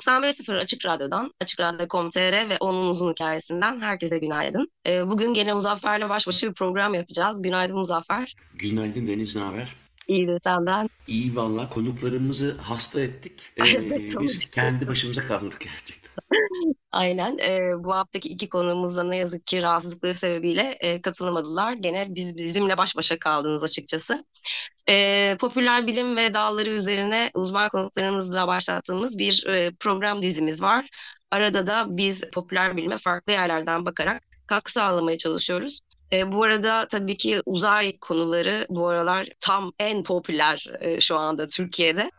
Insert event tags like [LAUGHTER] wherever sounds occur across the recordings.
...95.0 Açık Radyo'dan, Açık Radyo.com.tr ve onun uzun hikayesinden herkese günaydın. Ee, bugün gene Muzaffer'le baş başa bir program yapacağız. Günaydın Muzaffer. Günaydın Deniz, ne haber? İyidir senden. İyi valla konuklarımızı hasta ettik. Ee, [LAUGHS] biz kendi başımıza kaldık gerçekten. [LAUGHS] Aynen. Ee, bu haftaki iki konuğumuz da ne yazık ki rahatsızlıkları sebebiyle e, katılamadılar. Gene biz bizimle baş başa kaldınız açıkçası. Ee, popüler bilim ve dalları üzerine uzman konuklarımızla başlattığımız bir e, program dizimiz var. Arada da biz popüler bilime farklı yerlerden bakarak katkı sağlamaya çalışıyoruz. E, bu arada tabii ki uzay konuları bu aralar tam en popüler e, şu anda Türkiye'de.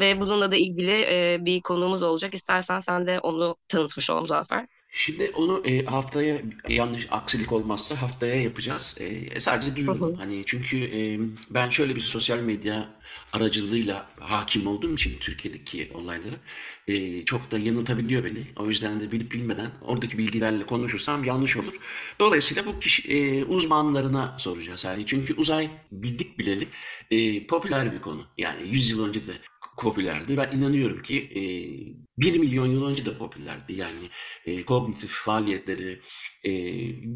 Ve bununla da ilgili e, bir konuğumuz olacak. İstersen sen de onu tanıtmış ol Muzaffer. Şimdi onu e, haftaya yanlış aksilik olmazsa haftaya yapacağız. E, sadece hı. Hani çünkü e, ben şöyle bir sosyal medya aracılığıyla hakim olduğum için Türkiye'deki olaylara e, çok da yanıltabiliyor beni. O yüzden de bilip bilmeden oradaki bilgilerle konuşursam yanlış olur. Dolayısıyla bu kişi e, uzmanlarına soracağız. Yani çünkü uzay bildik bileli e, popüler bir konu. Yani 100 yıl önce de popülerdi. Ben inanıyorum ki e, 1 milyon yıl önce de popülerdi. Yani e, kognitif faaliyetleri e,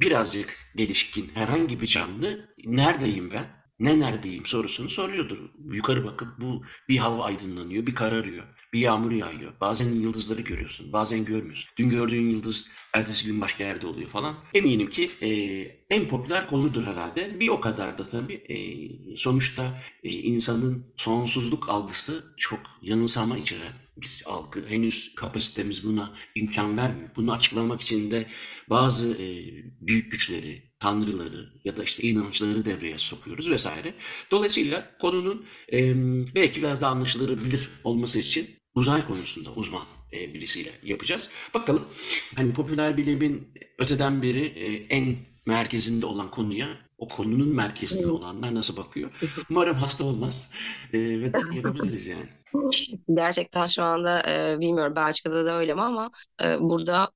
birazcık gelişkin herhangi bir canlı neredeyim ben? Ne neredeyim sorusunu soruyordur. Yukarı bakıp bu bir hava aydınlanıyor, bir kararıyor, bir yağmur yağıyor. Bazen yıldızları görüyorsun, bazen görmüyorsun. Dün gördüğün yıldız ertesi gün başka yerde oluyor falan. Eminim ki e, en popüler konudur herhalde. Bir o kadar da tabii e, sonuçta e, insanın sonsuzluk algısı çok yanılsama içeren bir algı. Henüz kapasitemiz buna imkan vermiyor. Bunu açıklamak için de bazı e, büyük güçleri, tanrıları ya da işte inançları devreye sokuyoruz vesaire. Dolayısıyla konunun e, belki biraz daha anlaşılabilir olması için uzay konusunda uzman e, birisiyle yapacağız. Bakalım hani popüler bilimin öteden beri e, en merkezinde olan konuya o konunun merkezinde olanlar nasıl bakıyor? Umarım hasta olmaz e, ve de yapabiliriz yani. Gerçekten şu anda e, bilmiyorum Belçika'da da öyle mi ama e, burada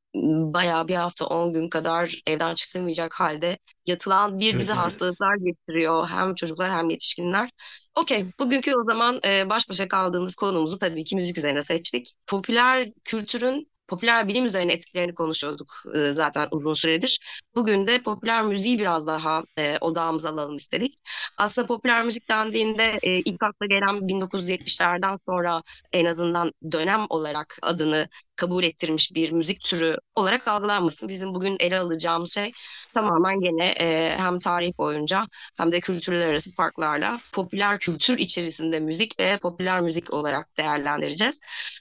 bayağı bir hafta 10 gün kadar evden çıkamayacak halde yatılan bir dizi evet. hastalıklar getiriyor hem çocuklar hem yetişkinler. Okey, bugünkü o zaman e, baş başa kaldığımız konumuzu tabii ki müzik üzerine seçtik. Popüler kültürün popüler bilim üzerine etkilerini konuşuyorduk e, zaten uzun süredir. Bugün de popüler müziği biraz daha e, odağımıza alalım istedik. Aslında popüler müzik dendiğinde e, ilk akla gelen 1970'lerden sonra en azından dönem olarak adını kabul ettirmiş bir müzik türü olarak algılanmasın. Bizim bugün ele alacağımız şey tamamen gene e, hem tarih boyunca hem de kültürler arası farklarla popüler kültür içerisinde müzik ve popüler müzik olarak değerlendireceğiz.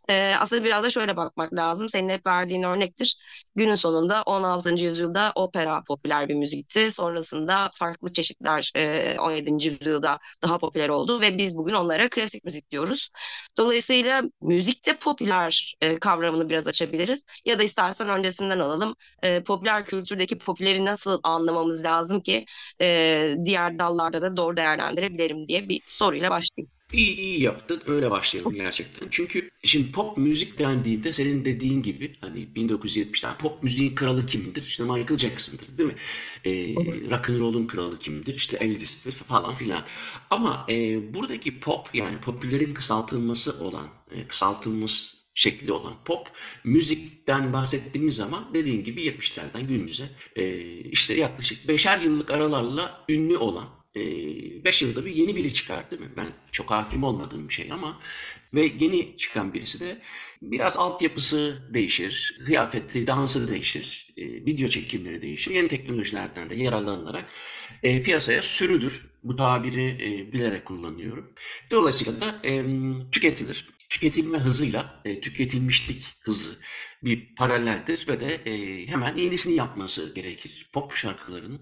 E, aslında biraz da şöyle bakmak lazım. Senin hep verdiğin örnektir. Günün sonunda 16. yüzyılda opera popüler bir müzikti. Sonrasında farklı çeşitler e, 17. yüzyılda daha popüler oldu ve biz bugün onlara klasik müzik diyoruz. Dolayısıyla müzikte popüler e, kavramını biraz açabiliriz. Ya da istersen öncesinden alalım. E, popüler kültürdeki popüleri nasıl anlamamız lazım ki e, diğer dallarda da doğru değerlendirebilirim diye bir soruyla başlayayım. İyi iyi yaptın. Öyle başlayalım gerçekten. Çünkü şimdi pop müzik dendiğinde senin dediğin gibi hani 1970'ler pop müziğin kralı kimdir? İşte Michael Jackson'dır değil mi? Ee, rock and roll'un kralı kimdir? İşte Elvis'tir falan filan. Ama e, buradaki pop yani popülerin kısaltılması olan, e, kısaltılması şekli olan pop müzikten bahsettiğimiz zaman dediğin gibi 70'lerden günümüze e, işte yaklaşık beşer yıllık aralarla ünlü olan 5 yılda bir yeni biri çıkar değil mi? Ben çok hakim olmadığım bir şey ama ve yeni çıkan birisi de biraz altyapısı değişir, kıyafeti, dansı değişir. e, video çekimleri değişir. Yeni teknolojilerden de yararlanarak e, piyasaya sürülür. Bu tabiri e, bilerek kullanıyorum. Dolayısıyla da e, tüketilir. Tüketilme hızıyla e, tüketilmişlik hızı bir paraleldir ve de e, hemen yenisini yapması gerekir. Pop şarkılarının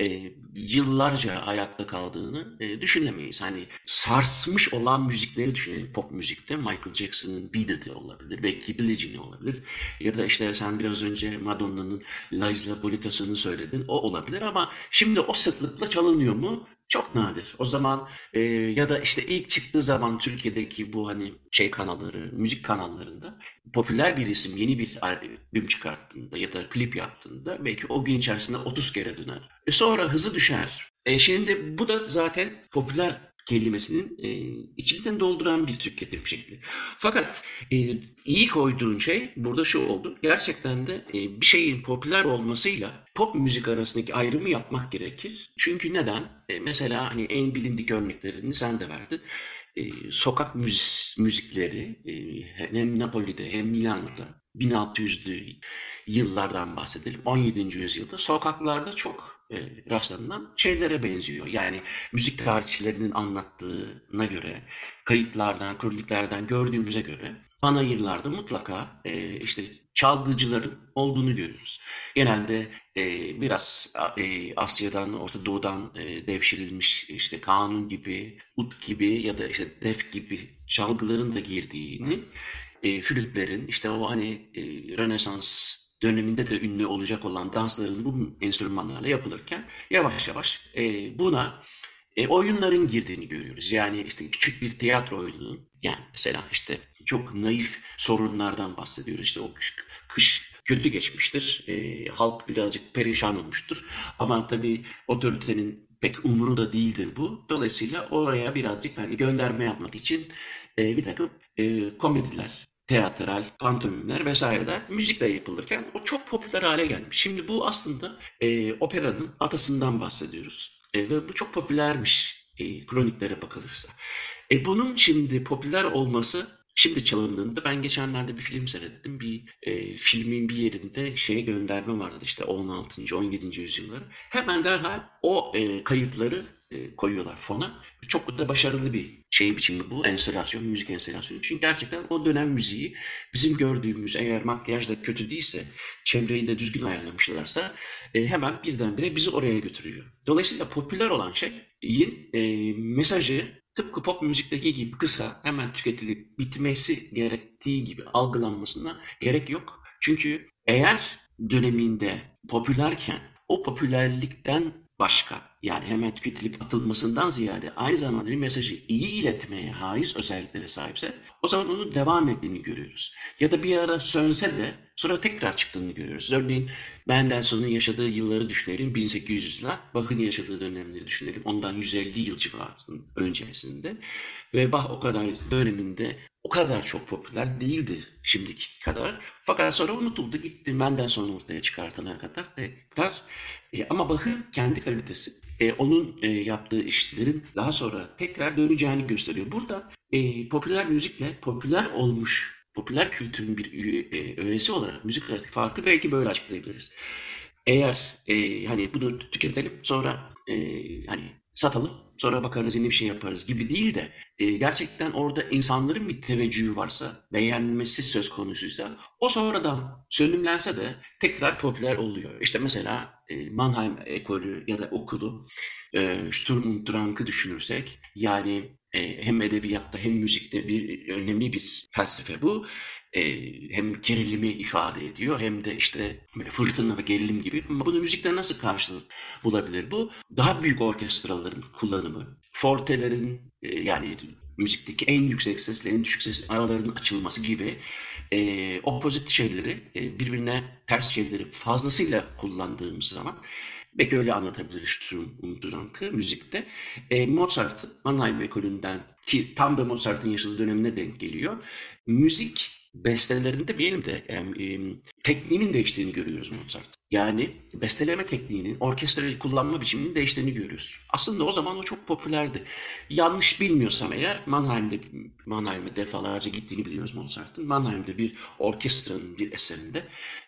e, yıllarca ayakta kaldığını e, düşünemeyiz. Hani sarsmış olan müzikleri düşünelim pop müzikte. Michael Jackson'ın Beat It olabilir, belki Billie Jean olabilir. Ya da işte sen biraz önce Madonna'nın La Isla Bonitas'ını söyledin. O olabilir ama şimdi o sıklıkla çalınıyor mu? Çok nadir. O zaman e, ya da işte ilk çıktığı zaman Türkiye'deki bu hani şey kanalları, müzik kanallarında popüler bir isim yeni bir albüm çıkarttığında ya da klip yaptığında belki o gün içerisinde 30 kere döner. E sonra hızı düşer. E şimdi bu da zaten popüler kelimesinin e, içinden dolduran bir tüketim şekli. Fakat e, iyi koyduğun şey burada şu oldu. Gerçekten de e, bir şeyin popüler olmasıyla pop müzik arasındaki ayrımı yapmak gerekir. Çünkü neden? E, mesela hani en bilindik örneklerini sen de verdin. E, sokak müzik, müzikleri e, hem Napoli'de hem Milano'da 1600'lü yıllardan bahsedelim. 17. yüzyılda sokaklarda çok e, rastlanılan şeylere benziyor. Yani müzik tarihçilerinin anlattığına göre, kayıtlardan, kroniklerden gördüğümüze göre panayırlarda mutlaka e, işte çalgıcıların olduğunu görüyoruz. Genelde e, biraz e, Asya'dan, Orta Doğu'dan e, devşirilmiş işte kanun gibi, ut gibi ya da işte def gibi çalgıların da girdiğini, e, flütlerin işte o hani e, Rönesans döneminde de ünlü olacak olan dansların bu enstrümanlarla yapılırken yavaş yavaş e, buna e, oyunların girdiğini görüyoruz. Yani işte küçük bir tiyatro oyununun yani mesela işte çok naif sorunlardan bahsediyoruz. İşte o kış kötü geçmiştir. E, halk birazcık perişan olmuştur. Ama tabii otoritenin pek umurunda değildir bu. Dolayısıyla oraya birazcık hani gönderme yapmak için e, bir takım e, komediler, teatral, pantomimler vesaireler müzikle yapılırken o çok popüler hale gelmiş. Şimdi bu aslında e, operanın atasından bahsediyoruz. E, ve bu çok popülermiş e, kroniklere bakılırsa. E, bunun şimdi popüler olması Şimdi çalındığında ben geçenlerde bir film seyrettim. Bir e, filmin bir yerinde şeye gönderme vardı işte 16. 17. yüzyılları. Hemen derhal o e, kayıtları e, koyuyorlar fona. Çok da başarılı bir şey biçimi bu enstelasyon, müzik enstelasyonu. Çünkü gerçekten o dönem müziği bizim gördüğümüz eğer makyaj da kötü değilse, çevreyi de düzgün ayarlamışlarsa e, hemen birdenbire bizi oraya götürüyor. Dolayısıyla popüler olan şeyin e, mesajı tıpkı pop müzikteki gibi kısa hemen tüketilip bitmesi gerektiği gibi algılanmasına gerek yok. Çünkü eğer döneminde popülerken o popülerlikten başka yani hemen tüketilip atılmasından ziyade aynı zamanda bir mesajı iyi iletmeye haiz özelliklere sahipse o zaman onun devam ettiğini görüyoruz. Ya da bir ara sönse de sonra tekrar çıktığını görüyoruz. Örneğin Mendelssohn'un yaşadığı yılları düşünelim 1800'ler. Bach'ın yaşadığı dönemleri düşünelim ondan 150 yıl civarının öncesinde. Ve Bach o kadar döneminde o kadar çok popüler değildi şimdiki kadar. Fakat sonra unutuldu gitti Mendelssohn ortaya çıkartana kadar tekrar. E, ama Bach'ın kendi kalitesi e, onun e, yaptığı işlerin daha sonra tekrar döneceğini gösteriyor. Burada e, popüler müzikle popüler olmuş, popüler kültürün bir e, öğesi olarak müzik arasındaki farkı belki böyle açıklayabiliriz. Eğer e, hani bunu tüketelim sonra e, hani satalım sonra bakarız yeni bir şey yaparız gibi değil de e, gerçekten orada insanların bir teveccühü varsa beğenmesi söz konusuysa o sonradan sönümlense de tekrar popüler oluyor. İşte mesela e, Mannheim ekolü ya da okulu e, Sturm und Drang'ı düşünürsek yani hem edebiyatta hem müzikte bir önemli bir felsefe bu. E, hem gerilimi ifade ediyor hem de işte fırtına ve gerilim gibi. Ama bunu müzikte nasıl karşılık bulabilir bu? Daha büyük orkestraların kullanımı, fortelerin e, yani müzikteki en yüksek sesle en düşük ses aralarının açılması gibi e, opozit şeyleri, e, birbirine ters şeyleri fazlasıyla kullandığımız zaman Belki öyle anlatabiliriz Sturm Drang'ı müzikte. E, Mozart, Mannheim ekolünden ki tam da Mozart'ın yaşadığı dönemine denk geliyor. Müzik bestelerinde diyelim de yani, e, tekniğinin değiştiğini görüyoruz Mozart. Yani besteleme tekniğinin, orkestrayı kullanma biçiminin değiştiğini görüyoruz. Aslında o zaman o çok popülerdi. Yanlış bilmiyorsam eğer Mannheim'de, Mannheim'e defalarca gittiğini biliyoruz Mozart'ın. Mannheim'de bir orkestranın bir eserinde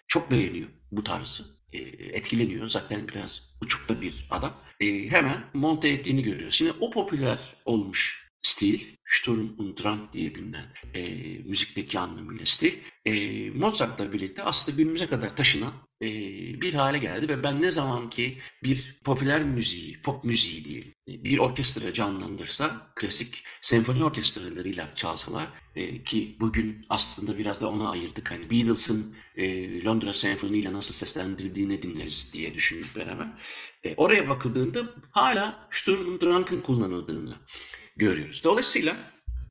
çok beğeniyor bu tarzı. E, etkileniyor. Zaten biraz uçukta bir adam. E, hemen monte ettiğini görüyoruz. Şimdi o popüler olmuş stil, Sturm und Drang diye bilinen e, müzikteki anlamıyla stil, e, Mozart'la birlikte aslında günümüze kadar taşınan e, bir hale geldi ve ben ne zaman ki bir popüler müziği, pop müziği diyelim, bir orkestra canlandırsa, klasik senfoni orkestralarıyla çalsalar e, ki bugün aslında biraz da ona ayırdık. Hani Beatles'ın e, Londra Senfoni ile nasıl seslendirildiğini dinleriz diye düşündük beraber. E, oraya bakıldığında hala Sturm und Drang'ın kullanıldığını görüyoruz. Dolayısıyla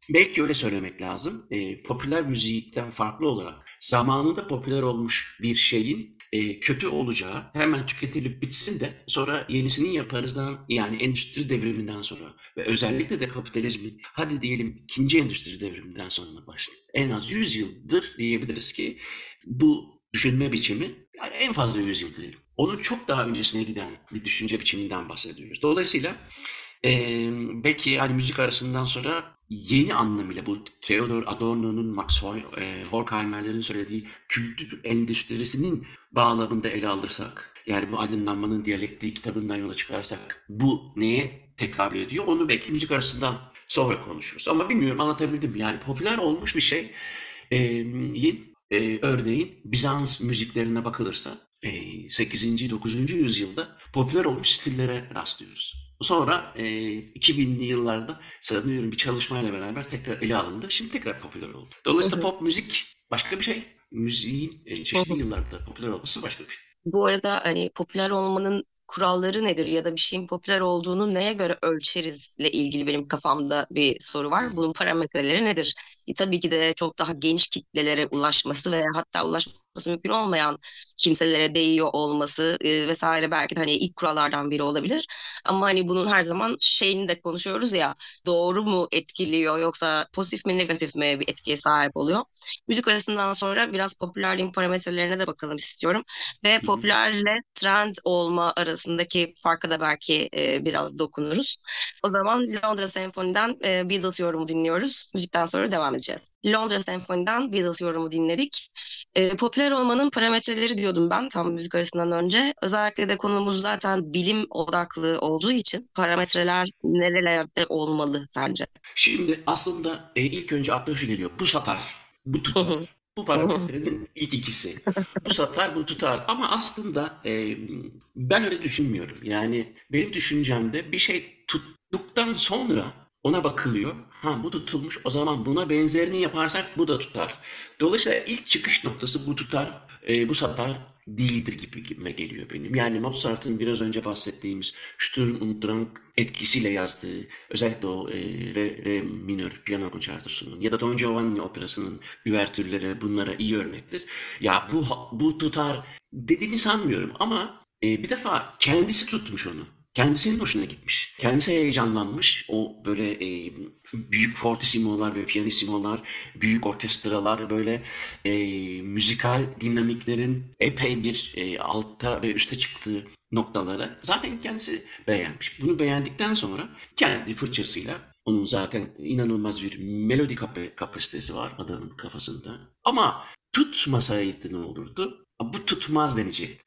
belki öyle söylemek lazım. E, popüler müzikten farklı olarak zamanında popüler olmuş bir şeyin e, kötü olacağı hemen tüketilip bitsin de sonra yenisini yaparızdan yani endüstri devriminden sonra ve özellikle de kapitalizmin hadi diyelim ikinci endüstri devriminden sonra başlıyor. En az 100 yıldır diyebiliriz ki bu düşünme biçimi yani en fazla 100 yıl diyelim. Onun çok daha öncesine giden bir düşünce biçiminden bahsediyoruz. Dolayısıyla ee, belki hani müzik arasından sonra yeni anlamıyla bu Theodor Adorno'nun, Max e, Horkheimer'lerin söylediği kültür endüstrisinin bağlamında ele alırsak, yani bu aydınlanmanın diyalektiği kitabından yola çıkarsak bu neye tekabül ediyor? Onu belki müzik arasından sonra konuşuruz. Ama bilmiyorum anlatabildim mi? Yani popüler olmuş bir şey e, e, örneğin Bizans müziklerine bakılırsa 8. 9. yüzyılda popüler olmuş stillere rastlıyoruz. Sonra e, 2000'li yıllarda sanıyorum bir çalışmayla beraber tekrar ele alındı. Şimdi tekrar popüler oldu. Dolayısıyla pop müzik başka bir şey. Müziğin e, çeşitli yıllarda popüler olması başka bir şey. Bu arada hani popüler olmanın kuralları nedir ya da bir şeyin popüler olduğunu neye göre ölçerizle ilgili benim kafamda bir soru var. Bunun parametreleri nedir? E, tabii ki de çok daha geniş kitlelere ulaşması veya hatta ulaşması mümkün olmayan kimselere değiyor olması e, vesaire belki de hani ilk kurallardan biri olabilir. Ama hani bunun her zaman şeyini de konuşuyoruz ya doğru mu etkiliyor yoksa pozitif mi negatif mi bir etkiye sahip oluyor. Müzik arasından sonra biraz popülerliğin parametrelerine de bakalım istiyorum. Ve popülerle trend olma arasındaki farka da belki e, biraz dokunuruz. O zaman Londra Senfoni'den e, Beatles yorumu dinliyoruz. Müzikten sonra devam edeceğiz. Londra Senfoni'den Beatles yorumu dinledik. E, popüler olmanın parametreleri diyordum ben tam müzik arasından önce. Özellikle de konumuz zaten bilim odaklı olduğu için parametreler nerelerde olmalı sence? Şimdi aslında e, ilk önce aklıma şu geliyor. Bu satar, bu tutar. Bu parametrenin ilk ikisi. Bu satar, bu tutar. Ama aslında e, ben öyle düşünmüyorum. Yani benim düşüncemde bir şey tuttuktan sonra ona bakılıyor. Ha bu tutulmuş o zaman buna benzerini yaparsak bu da tutar. Dolayısıyla ilk çıkış noktası bu tutar, e, bu satar değildir gibi gibime geliyor benim. Yani Mozart'ın biraz önce bahsettiğimiz Sturm und Drang etkisiyle yazdığı özellikle o e, re, re minör piyano konçertosunun ya da Don Giovanni operasının üvertürleri bunlara iyi örnektir. Ya bu bu tutar dediğini sanmıyorum ama e, bir defa kendisi tutmuş onu. Kendisinin hoşuna gitmiş. Kendisi heyecanlanmış. O böyle e, büyük fortissimolar ve pianissimolar, büyük orkestralar böyle e, müzikal dinamiklerin epey bir e, altta ve üste çıktığı noktalara zaten kendisi beğenmiş. Bunu beğendikten sonra kendi fırçasıyla onun zaten inanılmaz bir melodi kap kapasitesi var adamın kafasında. Ama tutmasaydı ne olurdu? Bu tutmaz denecek.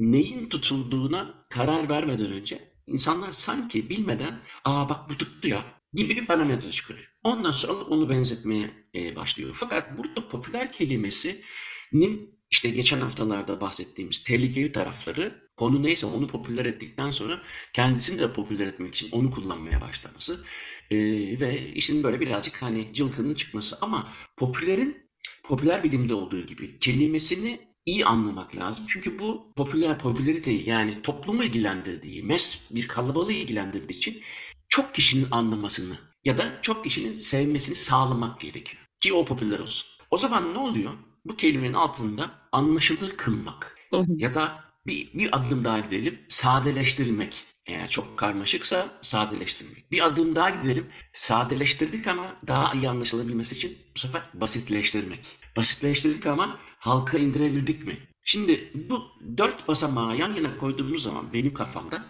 Neyin tutulduğuna karar vermeden önce İnsanlar sanki bilmeden aa bak bu tuttu ya gibi bir parametre çıkarıyor. Ondan sonra onu benzetmeye e, başlıyor. Fakat burada popüler kelimesinin işte geçen haftalarda bahsettiğimiz tehlikeli tarafları konu neyse onu popüler ettikten sonra kendisini de popüler etmek için onu kullanmaya başlaması e, ve işin böyle birazcık hani cılkının çıkması ama popülerin popüler bilimde olduğu gibi kelimesini iyi anlamak lazım. Çünkü bu popüler popülariteyi yani toplumu ilgilendirdiği, mes bir kalabalığı ilgilendirdiği için çok kişinin anlamasını ya da çok kişinin sevmesini sağlamak gerekiyor. Ki o popüler olsun. O zaman ne oluyor? Bu kelimenin altında anlaşılır kılmak ya da bir, bir adım daha gidelim sadeleştirmek. Eğer çok karmaşıksa sadeleştirmek. Bir adım daha gidelim. Sadeleştirdik ama daha iyi anlaşılabilmesi için bu sefer basitleştirmek. Basitleştirdik ama halka indirebildik mi? Şimdi bu dört basamağı yan yana koyduğumuz zaman benim kafamda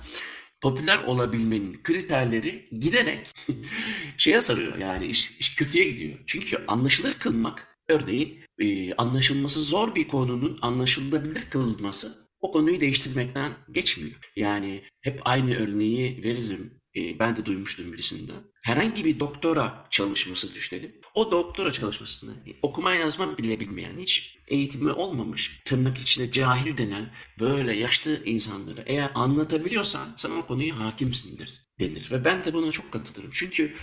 popüler olabilmenin kriterleri giderek [LAUGHS] şeye sarıyor. Yani iş, iş kötüye gidiyor. Çünkü anlaşılır kılmak örneğin e, anlaşılması zor bir konunun anlaşılabilir kılınması o konuyu değiştirmekten geçmiyor. Yani hep aynı örneği veririm. E, ben de duymuştum birisinden. Herhangi bir doktora çalışması düşünelim. O doktora çalışmasını okuma yazma bile bilmeyen, hiç eğitimi olmamış, tırnak içinde cahil denen böyle yaşlı insanlara eğer anlatabiliyorsan sen o konuya hakimsindir denir. Ve ben de buna çok katılırım. Çünkü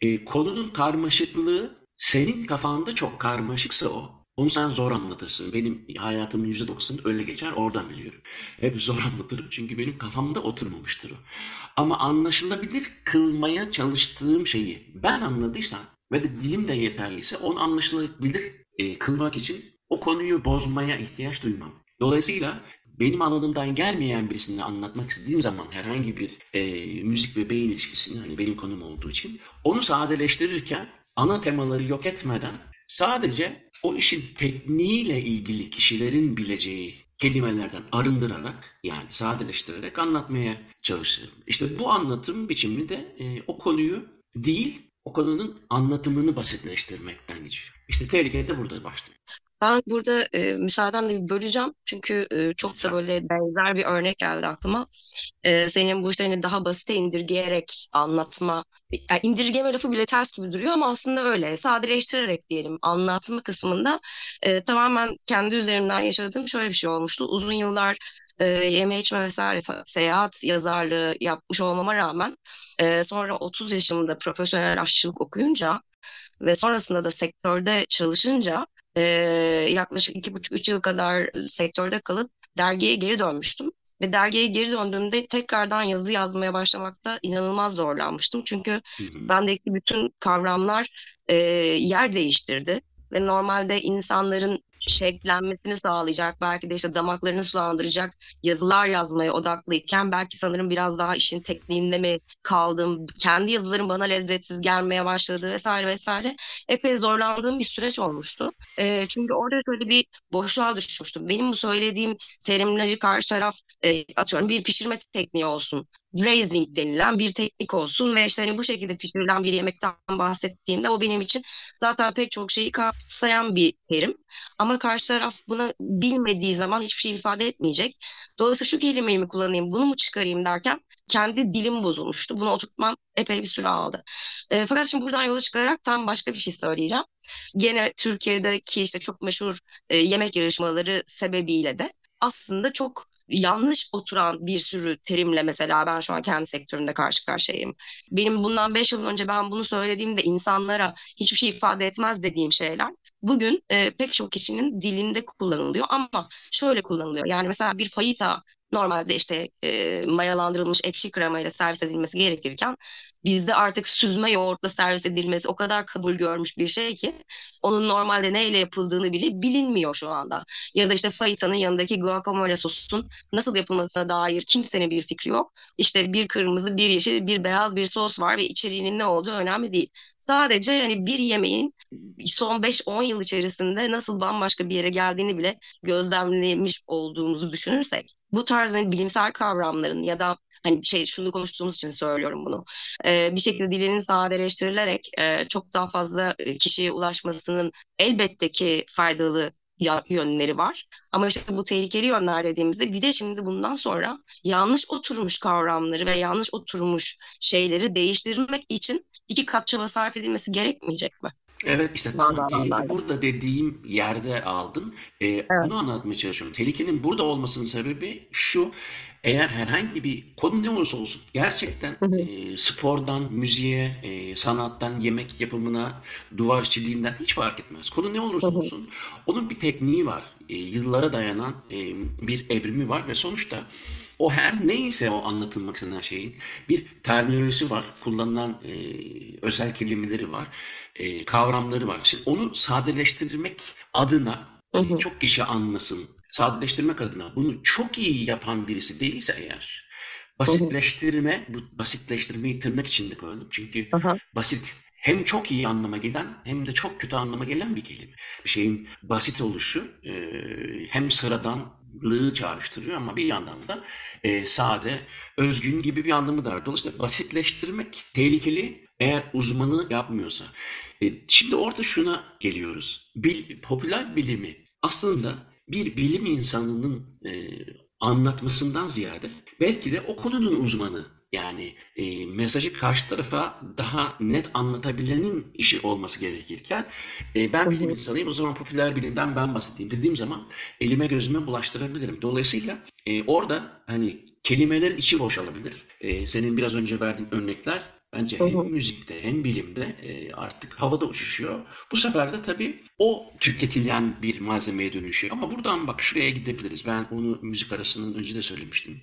e, konunun karmaşıklığı senin kafanda çok karmaşıksa o onu sen zor anlatırsın. Benim hayatımın %90'ı öyle geçer oradan biliyorum. Hep zor anlatırım çünkü benim kafamda oturmamıştır o. Ama anlaşılabilir kılmaya çalıştığım şeyi ben anladıysam ve de dilim de yeterliyse onu anlaşılabilir e, kılmak için o konuyu bozmaya ihtiyaç duymam. Dolayısıyla benim anladığımdan gelmeyen birisini anlatmak istediğim zaman herhangi bir e, müzik ve beyin ilişkisini hani benim konum olduğu için onu sadeleştirirken ana temaları yok etmeden sadece o işin tekniğiyle ilgili kişilerin bileceği kelimelerden arındırarak yani sadeleştirerek anlatmaya çalışırım. İşte bu anlatım biçimi de e, o konuyu değil o konunun anlatımını basitleştirmekten geçiyor. İşte tehlike de burada başlıyor. Ben burada e, müsaadenle bir böleceğim. Çünkü e, çok da böyle benzer bir örnek geldi aklıma. E, senin bu işlerini daha basite indirgeyerek anlatma. Yani indirgeme lafı bile ters gibi duruyor ama aslında öyle. Sadeleştirerek diyelim anlatma kısmında e, tamamen kendi üzerimden yaşadığım şöyle bir şey olmuştu. Uzun yıllar e, yeme içme vesaire se- seyahat yazarlığı yapmış olmama rağmen e, sonra 30 yaşımda profesyonel aşçılık okuyunca ve sonrasında da sektörde çalışınca ee, yaklaşık iki buçuk üç yıl kadar sektörde kalıp dergiye geri dönmüştüm. Ve dergiye geri döndüğümde tekrardan yazı yazmaya başlamakta inanılmaz zorlanmıştım. Çünkü Hı hı. bendeki bütün kavramlar e, yer değiştirdi. Ve normalde insanların şevklenmesini sağlayacak, belki de işte damaklarını sulandıracak yazılar yazmaya odaklıyken belki sanırım biraz daha işin tekniğinde mi kaldım, kendi yazılarım bana lezzetsiz gelmeye başladı vesaire vesaire. Epey zorlandığım bir süreç olmuştu. E, çünkü orada şöyle bir boşluğa düşmüştüm. Benim bu söylediğim terimleri karşı taraf e, atıyorum bir pişirme tekniği olsun. Braising denilen bir teknik olsun ve işte hani bu şekilde pişirilen bir yemekten bahsettiğimde o benim için zaten pek çok şeyi kapsayan bir terim. Ama karşı taraf bunu bilmediği zaman hiçbir şey ifade etmeyecek. Dolayısıyla şu kelimeyi mi kullanayım, bunu mu çıkarayım derken kendi dilim bozulmuştu. Bunu oturtmam epey bir süre aldı. E, fakat şimdi buradan yola çıkarak tam başka bir şey söyleyeceğim. Gene Türkiye'deki işte çok meşhur e, yemek yarışmaları sebebiyle de aslında çok yanlış oturan bir sürü terimle mesela ben şu an kendi sektörümde karşı karşıyayım. Benim bundan 5 yıl önce ben bunu söylediğimde insanlara hiçbir şey ifade etmez dediğim şeyler bugün e, pek çok kişinin dilinde kullanılıyor ama şöyle kullanılıyor. Yani mesela bir fajita normalde işte e, mayalandırılmış ekşi kremayla servis edilmesi gerekirken bizde artık süzme yoğurtla servis edilmesi o kadar kabul görmüş bir şey ki onun normalde neyle yapıldığını bile bilinmiyor şu anda. Ya da işte fajitanın yanındaki guacamole sosun nasıl yapılmasına dair kimsenin bir fikri yok. İşte bir kırmızı, bir yeşil, bir beyaz bir sos var ve içeriğinin ne olduğu önemli değil. Sadece hani bir yemeğin son 5-10 yıl içerisinde nasıl bambaşka bir yere geldiğini bile gözlemlemiş olduğumuzu düşünürsek bu tarz hani bilimsel kavramların ya da hani şey şunu konuştuğumuz için söylüyorum bunu. Ee, bir şekilde dilinin sadeleştirilerek e, çok daha fazla kişiye ulaşmasının elbette ki faydalı yönleri var. Ama işte bu tehlikeli yönler dediğimizde bir de şimdi bundan sonra yanlış oturmuş kavramları ve yanlış oturmuş şeyleri değiştirmek için iki kat çaba sarf edilmesi gerekmeyecek mi? Evet işte tam burada dediğim yerde aldın. Ee, Evet. bunu anlatmaya çalışıyorum. Tehlikenin burada olmasının sebebi şu. Eğer herhangi bir konu ne olursa olsun gerçekten Hı hı. e, spordan müziğe, e, sanattan, yemek yapımına, duvar işçiliğinden hiç fark etmez. Konu ne Hı olursa hı. olsun onun bir tekniği var. E, yıllara dayanan e, bir evrimi var ve sonuçta o her neyse o anlatılmak istenen şeyin bir terminolojisi var. Kullanılan e, özel kelimeleri var. E, kavramları var. Şimdi onu sadeleştirmek adına Hı hani hı. çok kişi anlasın. Sadeleştirmek adına bunu çok iyi yapan birisi değilse eğer Hı hı. basitleştirme, bu basitleştirmeyi tırnak içinde koydum. Çünkü Aha. basit hem çok iyi anlama gelen hem de çok kötü anlama gelen bir kelime. Bir şeyin basit oluşu e, hem sıradan lığı çağrıştırıyor ama bir yandan da e, sade, özgün gibi bir anlamı da var. Dolayısıyla basitleştirmek tehlikeli eğer uzmanı yapmıyorsa. E, şimdi orada şuna geliyoruz. Bil, popüler bilimi aslında bir bilim insanının e, anlatmasından ziyade belki de o konunun uzmanı yani e, mesajı karşı tarafa daha net anlatabilenin işi olması gerekirken e, ben bilim insanıyım o zaman popüler bilimden ben bahsedeyim dediğim zaman elime gözüme bulaştırabilirim. Dolayısıyla e, orada hani kelimelerin içi boşalabilir. E, senin biraz önce verdiğin örnekler Bence hem müzikte hem bilimde e, artık havada uçuşuyor. Bu sefer de tabii o tüketilen bir malzemeye dönüşüyor. Ama buradan bak şuraya gidebiliriz. Ben onu müzik arasından önce de söylemiştim.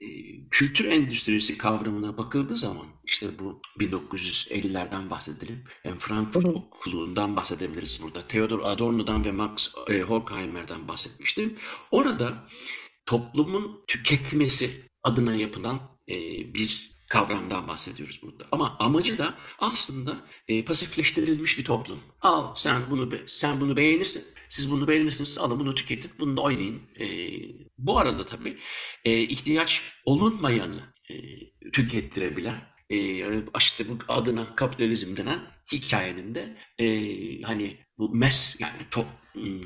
E, kültür endüstrisi kavramına bakıldığı zaman işte bu 1950'lerden bahsedelim. Hem Frankfurt Okulu'ndan bahsedebiliriz burada. Theodor Adorno'dan ve Max e, Horkheimer'dan bahsetmiştim. Orada toplumun tüketmesi adına yapılan bir kavramdan bahsediyoruz burada. Ama amacı da aslında e, pasifleştirilmiş bir toplum. Al sen bunu sen bunu beğenirsin. Siz bunu beğenirsiniz. Alın bunu tüketin. Bunu da oynayın. E, bu arada tabii e, ihtiyaç olunmayanı e, tükettirebilen e, işte bu adına kapitalizm denen hikayenin de e, hani bu mes yani top,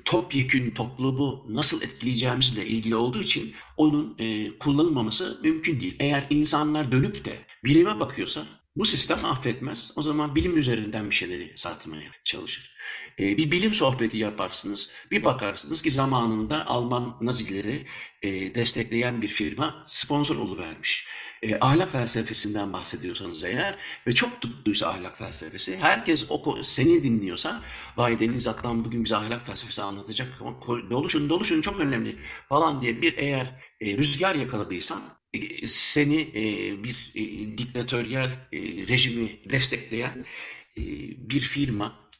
topyekün toplumu nasıl etkileyeceğimizle ilgili olduğu için onun e, kullanılmaması mümkün değil. Eğer insanlar dönüp de bilime bakıyorsa bu sistem affetmez. O zaman bilim üzerinden bir şeyleri satmaya çalışır. E, bir bilim sohbeti yaparsınız. Bir bakarsınız ki zamanında Alman Nazileri e, destekleyen bir firma sponsor oluvermiş e, ahlak felsefesinden bahsediyorsanız eğer ve çok tuttuysa ahlak felsefesi, herkes o seni dinliyorsa, vay Deniz Aklan bugün bize ahlak felsefesi anlatacak, doluşun doluşun çok önemli falan diye bir eğer e, rüzgar yakaladıysan, e, seni e, bir e, diktatöryel e, rejimi destekleyen bir firma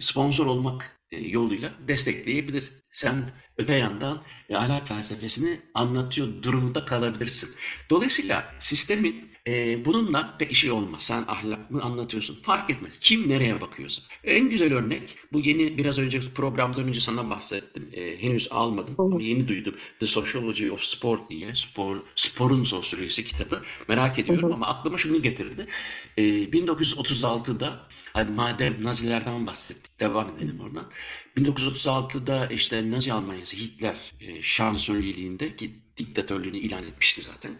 sponsor olmak yoluyla destekleyebilir. Sen öte yandan e, ahlak felsefesini anlatıyor durumunda kalabilirsin. Dolayısıyla sistemin e, bununla pek işi olmaz. Sen ahlak mı anlatıyorsun? Fark etmez. Kim nereye bakıyorsa. En güzel örnek bu yeni biraz önce programdan önce sana bahsettim. E, henüz almadım ama yeni duydum. The Sociology of Sport diye spor sporun sosyolojisi kitabı. Merak ediyorum ama aklıma şunu getirdi. E, 1936'da Hadi madem Nazilerden bahsettik, devam edelim oradan. 1936'da işte Nazi Almanyası Hitler e, şansölyeliğinde diktatörlüğünü ilan etmişti zaten.